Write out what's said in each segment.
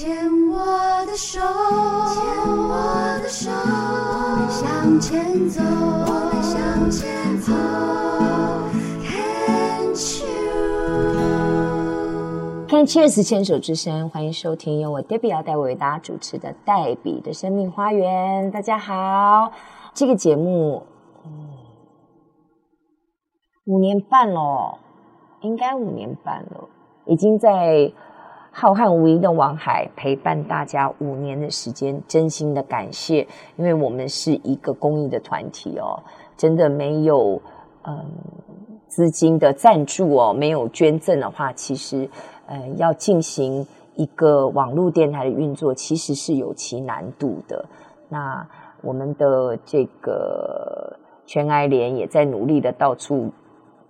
牵我的手，牵我的手，我们向前走，我们向前走。Can Cheers 牵手之声，欢迎收听由我 Debbie 要带我为大家主持的黛比的生命花园。大家好，这个节目，五年半了，应该五年半了，已经在浩瀚无垠的网海陪伴大家五年的时间，真心的感谢，因为我们是一个公益的团体哦，真的没有嗯资金的赞助哦，没有捐赠的话，其实。呃，要进行一个网络电台的运作，其实是有其难度的。那我们的这个全爱联也在努力的到处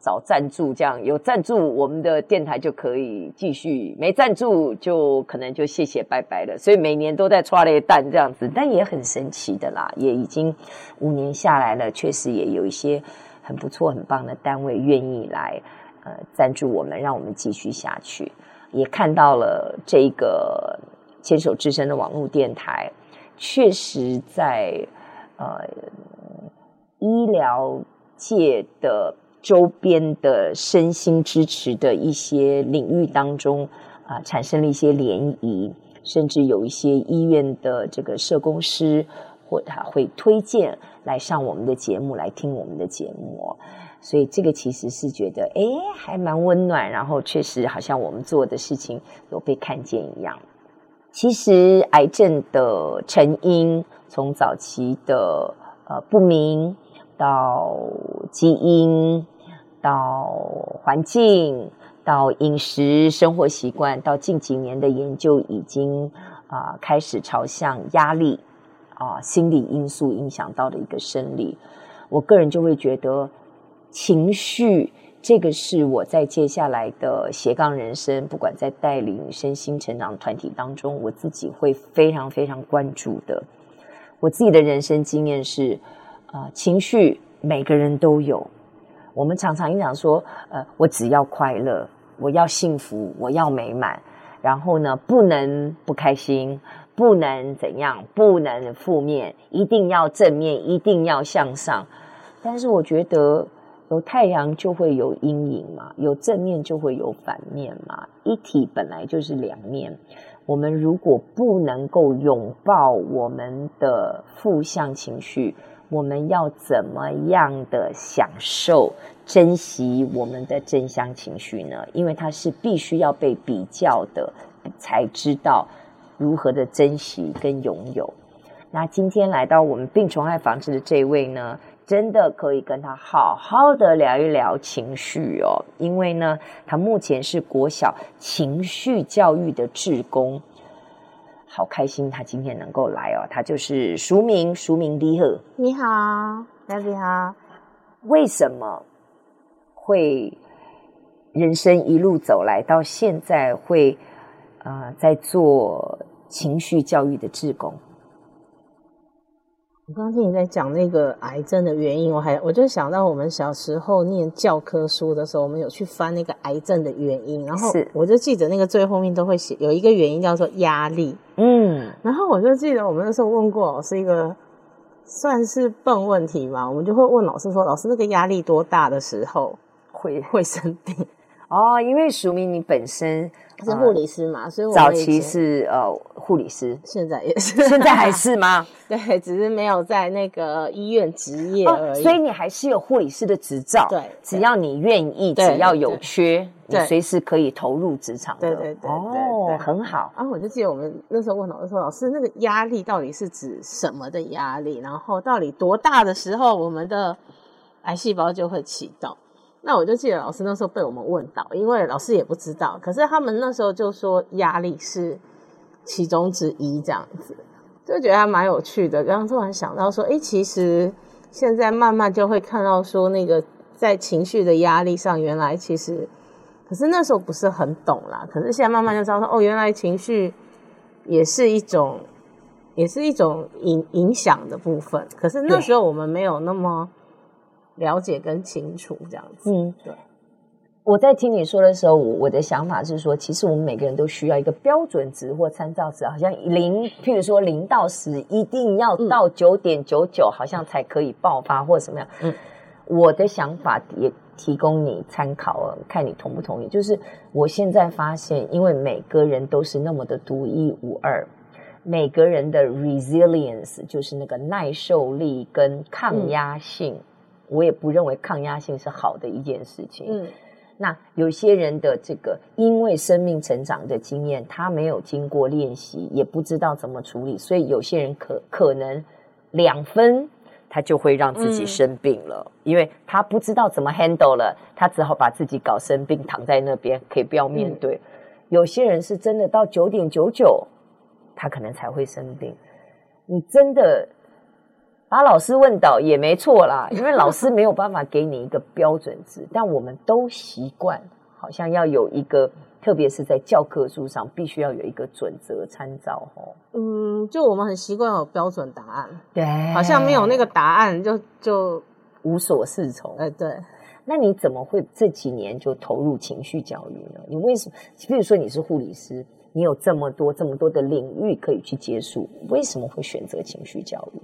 找赞助，这样有赞助，我们的电台就可以继续；没赞助，就可能就谢谢拜拜了。所以每年都在抓了一弹这样子，但也很神奇的啦，也已经五年下来了，确实也有一些很不错、很棒的单位愿意来呃赞助我们，让我们继续下去。也看到了这个牵手之声的网络电台，确实在呃医疗界的周边的身心支持的一些领域当中啊、呃，产生了一些涟漪，甚至有一些医院的这个社工师或他会推荐来上我们的节目，来听我们的节目。所以这个其实是觉得，哎，还蛮温暖，然后确实好像我们做的事情有被看见一样。其实癌症的成因，从早期的呃不明，到基因，到环境，到饮食生活习惯，到近几年的研究，已经啊、开始朝向压力啊、心理因素影响到的一个生理。我个人就会觉得。情绪，这个是我在接下来的斜杠人生，不管在带领身心成长团体当中，我自己会非常非常关注的。我自己的人生经验是，呃，情绪每个人都有。我们常常讲说，呃，我只要快乐，我要幸福，我要美满，然后呢，不能不开心，不能怎样，不能负面，一定要正面，一定要向上。但是我觉得。有太阳就会有阴影嘛，有正面就会有反面嘛，一体本来就是两面。我们如果不能够拥抱我们的负向情绪，我们要怎么样的享受、珍惜我们的正向情绪呢？因为它是必须要被比较的，才知道如何的珍惜跟拥有。那今天来到我们病虫害防治的这位呢，真的可以跟他好好的聊一聊情绪哦，因为呢，他目前是国小情绪教育的志工，好开心他今天能够来哦。他就是淑明，淑明你好，你好，大家好。为什么会人生一路走来到现在会啊、呃、在做情绪教育的志工？我刚刚听你在讲那个癌症的原因，我还我就想到我们小时候念教科书的时候，我们有去翻那个癌症的原因，然后我就记得那个最后面都会写有一个原因叫做压力，嗯，然后我就记得我们那时候问过老师一个算是笨问题嘛，我们就会问老师说，老师那个压力多大的时候会会生病？哦，因为淑明你本身。是护理师嘛，所以我早期是呃护理师，现在也是，现在还是吗？对，只是没有在那个医院执业而已。哦，所以你还是有护理师的执照，对，只要你愿意，只要有缺，你随时可以投入职场的。对对对，哦，很好。然后我就记得我们那时候问老师说：“老师，那个压力到底是指什么的压力？然后到底多大的时候我们的癌细胞就会启动？”那我就记得老师那时候被我们问到，因为老师也不知道，可是他们那时候就说压力是其中之一，这样子就觉得还蛮有趣的。然后突然想到说，诶，其实现在慢慢就会看到说，那个在情绪的压力上，原来其实，可是那时候不是很懂啦。可是现在慢慢就知道说，哦，原来情绪也是一种，也是一种影影响的部分。可是那时候我们没有那么。了解跟清楚这样子，嗯，对。我在听你说的时候，我我的想法是说，其实我们每个人都需要一个标准值或参照值，好像零，譬如说零到十，一定要到九点九九，好像才可以爆发或什么样。嗯，我的想法也提供你参考，看你同不同意。就是我现在发现，因为每个人都是那么的独一无二，每个人的 resilience 就是那个耐受力跟抗压性，嗯，我也不认为抗压性是好的一件事情。嗯。那有些人的这个，因为生命成长的经验，他没有经过练习，也不知道怎么处理，所以有些人可可能两分，他就会让自己生病了，嗯，因为他不知道怎么 handle 了，他只好把自己搞生病，躺在那边，可以不要面对。嗯，有些人是真的到九点九九，他可能才会生病。你真的。把老师问倒也没错啦，因为老师没有办法给你一个标准值，但我们都习惯好像要有一个，特别是在教科书上必须要有一个准则参照哦。嗯，就我们很习惯有标准答案，对，好像没有那个答案就就无所适从。哎，对，那你怎么会这几年就投入情绪教育呢？你为什么？比如说你是护理师，你有这么多这么多的领域可以去接触，为什么会选择情绪教育？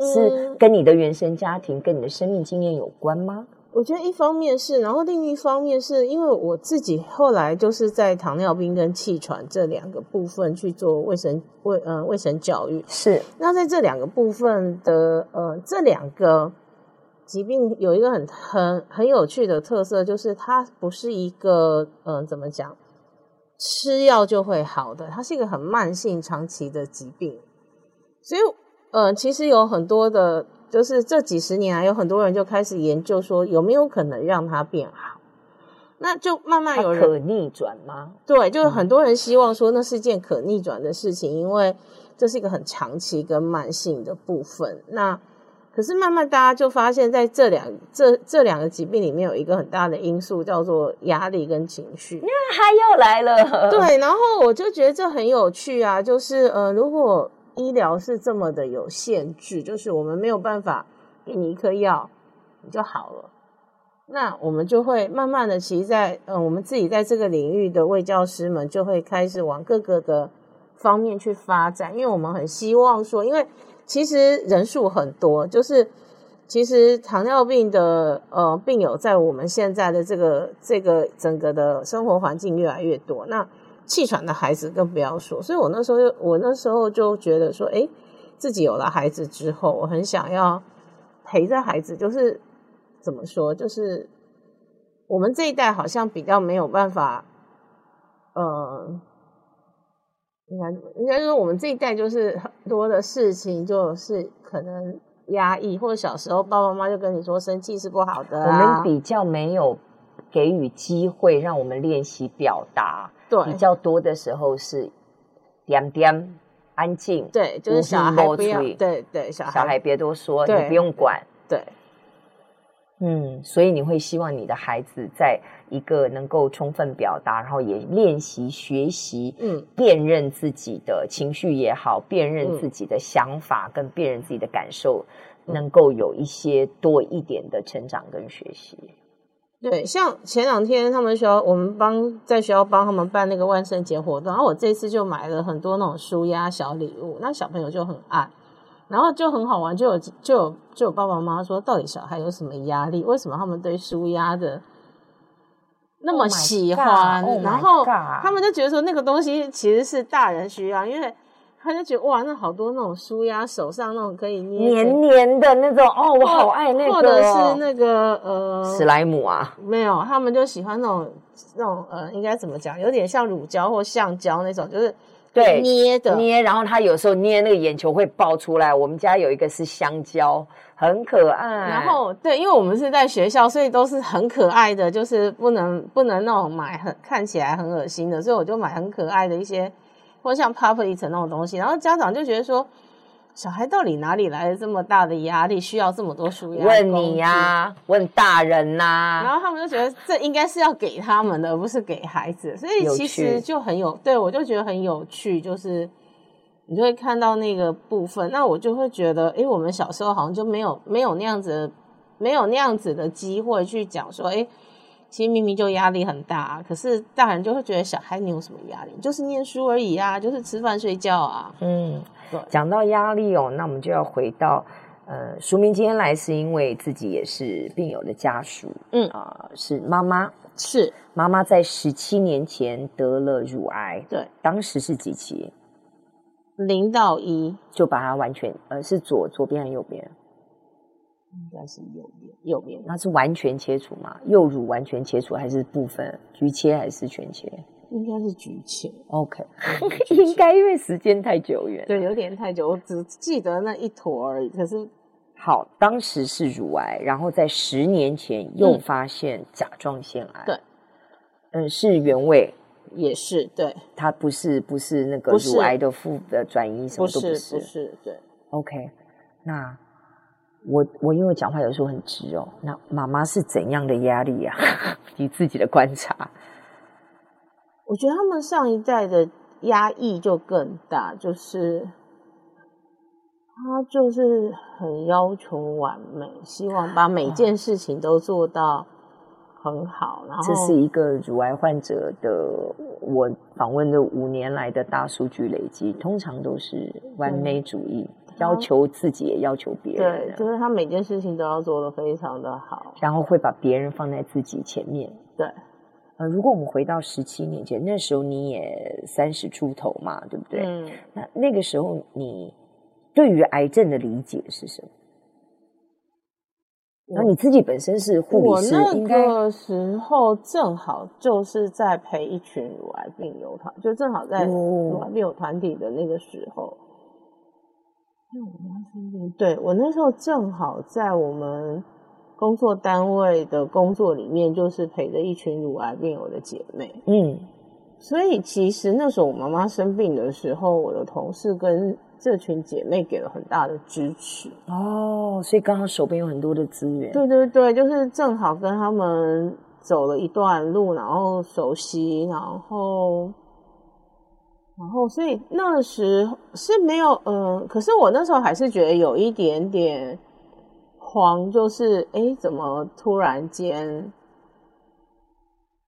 是跟你的原生家庭、跟你的生命经验有关吗？我觉得一方面是，然后另一方面是因为我自己后来就是在糖尿病跟气喘这两个部分去做卫生卫呃卫生教育。是，那在这两个部分的呃这两个疾病有一个很很很有趣的特色，就是它不是一个嗯、呃、怎么讲吃药就会好的，它是一个很慢性长期的疾病，所以。呃，其实有很多的，就是这几十年来，有很多人就开始研究说，有没有可能让它变好？那就慢慢有人可逆转吗？对，就是很多人希望说，那是件可逆转的事情，因为这是一个很长期跟慢性的部分。那可是慢慢大家就发现，在这两这这两个疾病里面，有一个很大的因素叫做压力跟情绪。那他又来了。对，然后我就觉得这很有趣啊，就是呃，如果。医疗是这么的有限制，就是我们没有办法给你一颗药，你就好了。那我们就会慢慢的，其实在嗯，我们自己在这个领域的卫教师们就会开始往各个的方面去发展，因为我们很希望说，因为其实人数很多，就是其实糖尿病的呃病友在我们现在的这个这个整个的生活环境越来越多，那。气喘的孩子更不要说，所以我那时候我那时候就觉得说，哎，自己有了孩子之后，我很想要陪着孩子，就是怎么说，就是我们这一代好像比较没有办法，呃，应该应该说我们这一代就是很多的事情就是可能压抑，或者小时候爸爸妈妈就跟你说生气是不好的，我们比较没有给予机会让我们练习表达。对，比较多的时候是点点安静，对，就是小孩不要，对对，小孩。小孩别多说，你不用管，对，嗯，所以你会希望你的孩子在一个能够充分表达，然后也练习学习，嗯，辨认自己的情绪也好，辨认自己的想法跟辨认自己的感受，嗯，能够有一些多一点的成长跟学习。对，像前两天他们学校，我们帮在学校帮他们办那个万圣节活动，然后我这次就买了很多那种舒压小礼物，那小朋友就很爱，然后就很好玩，就有就有就有爸爸妈妈说，到底小孩有什么压力？为什么他们对舒压的那么喜欢？Oh oh、然后他们就觉得说，那个东西其实是大人需要，因为。他就觉得哇，那好多那种书呀手上那种可以捏黏黏的那种哦，我好爱那个，或者是那个呃史莱姆啊，没有，他们就喜欢那种那种呃，应该怎么讲，有点像乳胶或橡胶那种，就是对捏的捏，然后他有时候捏那个眼球会爆出来。我们家有一个是香蕉，很可爱。然后对，因为我们是在学校，所以都是很可爱的，就是不能不能那种买很看起来很恶心的，所以我就买很可爱的一些。或像 Puppet 那种东西，然后家长就觉得说，小孩到底哪里来的这么大的压力，需要这么多纾压？问你呀、啊，问大人呐、啊。然后他们就觉得这应该是要给他们的，而不是给孩子。所以其实就很有，对我就觉得很有趣，就是你就会看到那个部分。那我就会觉得，诶，我们小时候好像就没有没有那样子，没有那样子的机会去讲说，诶。其实明明就压力很大，可是大人就会觉得小孩你有什么压力？就是念书而已啊，就是吃饭睡觉啊。嗯，对。讲到压力哦，那我们就要回到，呃，淑明今天来是因为自己也是病友的家属，嗯啊、呃，是妈妈，是妈妈在十七年前得了乳癌，对，当时是几期？零到一，就把它完全，呃，是左左边还是右边？应该是右边，右边。那是完全切除吗？右乳完全切除还是部分局切还是全切？应该是局切。OK，应该因为时间太久远，对，有点太久，我只记得那一坨而已。可是，好，当时是乳癌，然后在十年前又发现甲状腺癌。对，嗯，是原位，也是对，它不是不是那个乳癌的副的转移，什么都不是，不是，不是对。OK，那。我我因为讲话有时候很直哦，那妈妈是怎样的压力啊？你自己的观察，我觉得他们上一代的压抑就更大，就是他就是很要求完美，希望把每件事情都做到很好。然后这是一个乳癌患者的，我访问的五年来的大数据累积，通常都是完美主义。要求自己，也要求别人。对，就是他每件事情都要做得非常的好，然后会把别人放在自己前面。对，呃，如果我们回到十七年前，那时候你也三十出头嘛，对不对？嗯。那那个时候，你对于癌症的理解是什么？那你自己本身是护理师，我那个时候正好就是在陪一群乳癌病友团，就正好在乳癌病友团体的那个时候。我妈生病，对，我那时候正好在我们工作单位的工作里面，就是陪着一群乳癌病友的姐妹。嗯，所以其实那时候我妈妈生病的时候，我的同事跟这群姐妹给了很大的支持。哦，所以刚好手边有很多的资源。对对对，就是正好跟他们走了一段路，然后熟悉，然后。然后，所以那时是没有，嗯，可是我那时候还是觉得有一点点慌，就是，哎，怎么突然间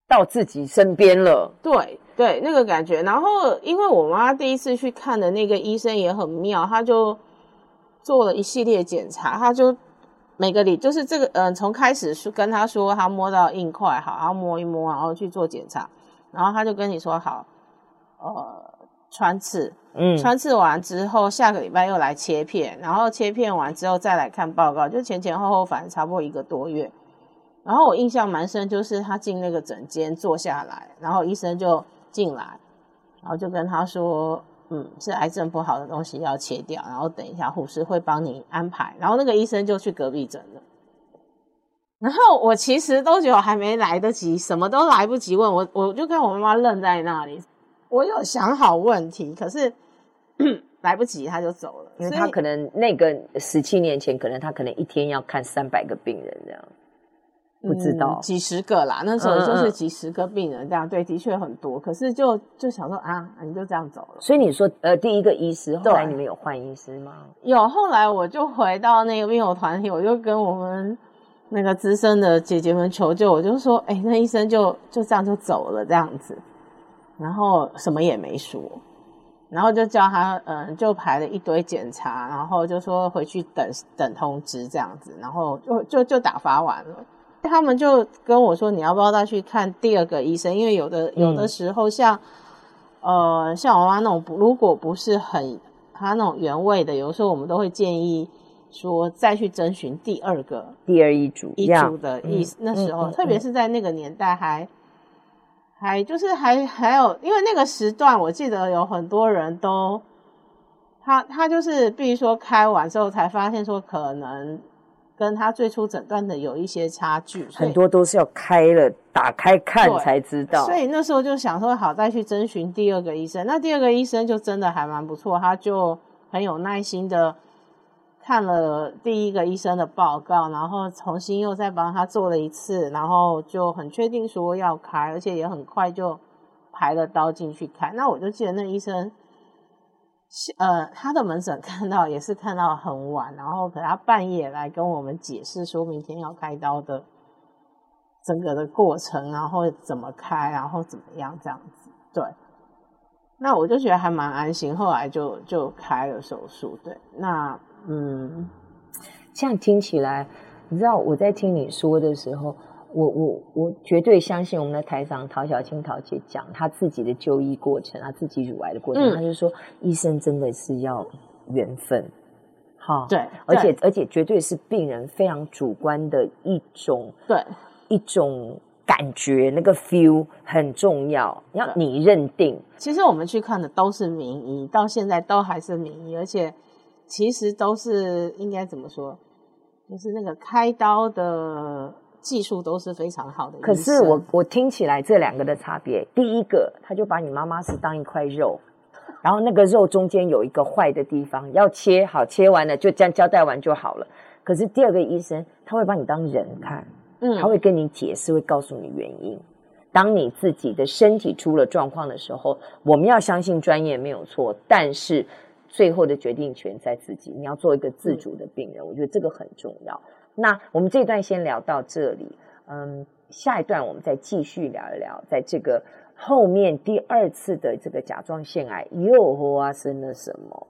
到自己身边了？对对，那个感觉。然后，因为我妈第一次去看的那个医生也很妙，他就做了一系列检查，他就每个礼，就是这个，嗯，从开始是跟他说他摸到硬块，好，然后摸一摸，然后去做检查，然后他就跟你说好，呃。穿刺，嗯，穿刺完之后，下个礼拜又来切片，然后切片完之后再来看报告，就前前后后反正差不多一个多月。然后我印象蛮深，就是他进那个诊间坐下来，然后医生就进来，然后就跟他说，嗯，是癌症不好的东西要切掉，然后等一下护士会帮你安排。然后那个医生就去隔壁诊了。然后我其实都觉得还没来得及，什么都来不及问我，我就跟我妈妈愣在那里。我有想好问题，可是 来不及，他就走了。因为他可能那个十七年前，可能他可能一天要看三百个病人这样，不知道、嗯、几十个啦。那时候就是几十个病人这样，嗯嗯对，的确很多。可是就就想说啊，你就这样走了。所以你说呃，第一个医师，后来你们有换医师吗？有，后来我就回到那个病友团体，我就跟我们那个资深的姐姐们求救，我就说，哎、欸，那医生就就这样就走了这样子。然后什么也没说，然后就叫他，嗯，就排了一堆检查，然后就说回去等等通知这样子，然后就就就打发完了。他们就跟我说，你要不要再去看第二个医生？因为有的有的时候像，嗯、呃，像我妈那种，如果不是很他那种原位的，有的时候我们都会建议说再去征询第二个第二医嘱医嘱的意思。嗯、那时候、嗯、特别是在那个年代还。还就是还还有，因为那个时段，我记得有很多人都，他他就是，比如说开完之后才发现说，可能跟他最初诊断的有一些差距，很多都是要开了打开看才知道。所以那时候就想说，好再去征询第二个医生。那第二个医生就真的还蛮不错，他就很有耐心的。看了第一个医生的报告，然后重新又再帮他做了一次，然后就很确定说要开，而且也很快就排了刀进去开。那我就记得那医生，呃，他的门诊看到也是看到很晚，然后可他半夜来跟我们解释说明天要开刀的整个的过程，然后怎么开，然后怎么样这样子。对，那我就觉得还蛮安心，后来就就开了手术。对，那嗯，这样听起来，你知道我在听你说的时候。我我我绝对相信我们的台长陶小青陶姐讲她自己的就医过程，她自己乳癌的过程，她、嗯、就说医生真的是要缘分，哈，对，而且而且绝对是病人非常主观的一种，对，一种感觉，那个 feel 很重要，要你认定。其实我们去看的都是名医，到现在都还是名医，而且其实都是应该怎么说，就是那个开刀的。技术都是非常好的，可是我我听起来这两个的差别，第一个他就把你妈妈是当一块肉，然后那个肉中间有一个坏的地方要切好，切完了就这样交代完就好了。可是第二个医生他会把你当人看，嗯，他会跟你解释，会告诉你原因。当你自己的身体出了状况的时候，我们要相信专业没有错，但是最后的决定权在自己，你要做一个自主的病人，我觉得这个很重要。那我们这一段先聊到这里，嗯，下一段我们再继续聊一聊，在这个后面第二次的这个甲状腺癌又发生了什么？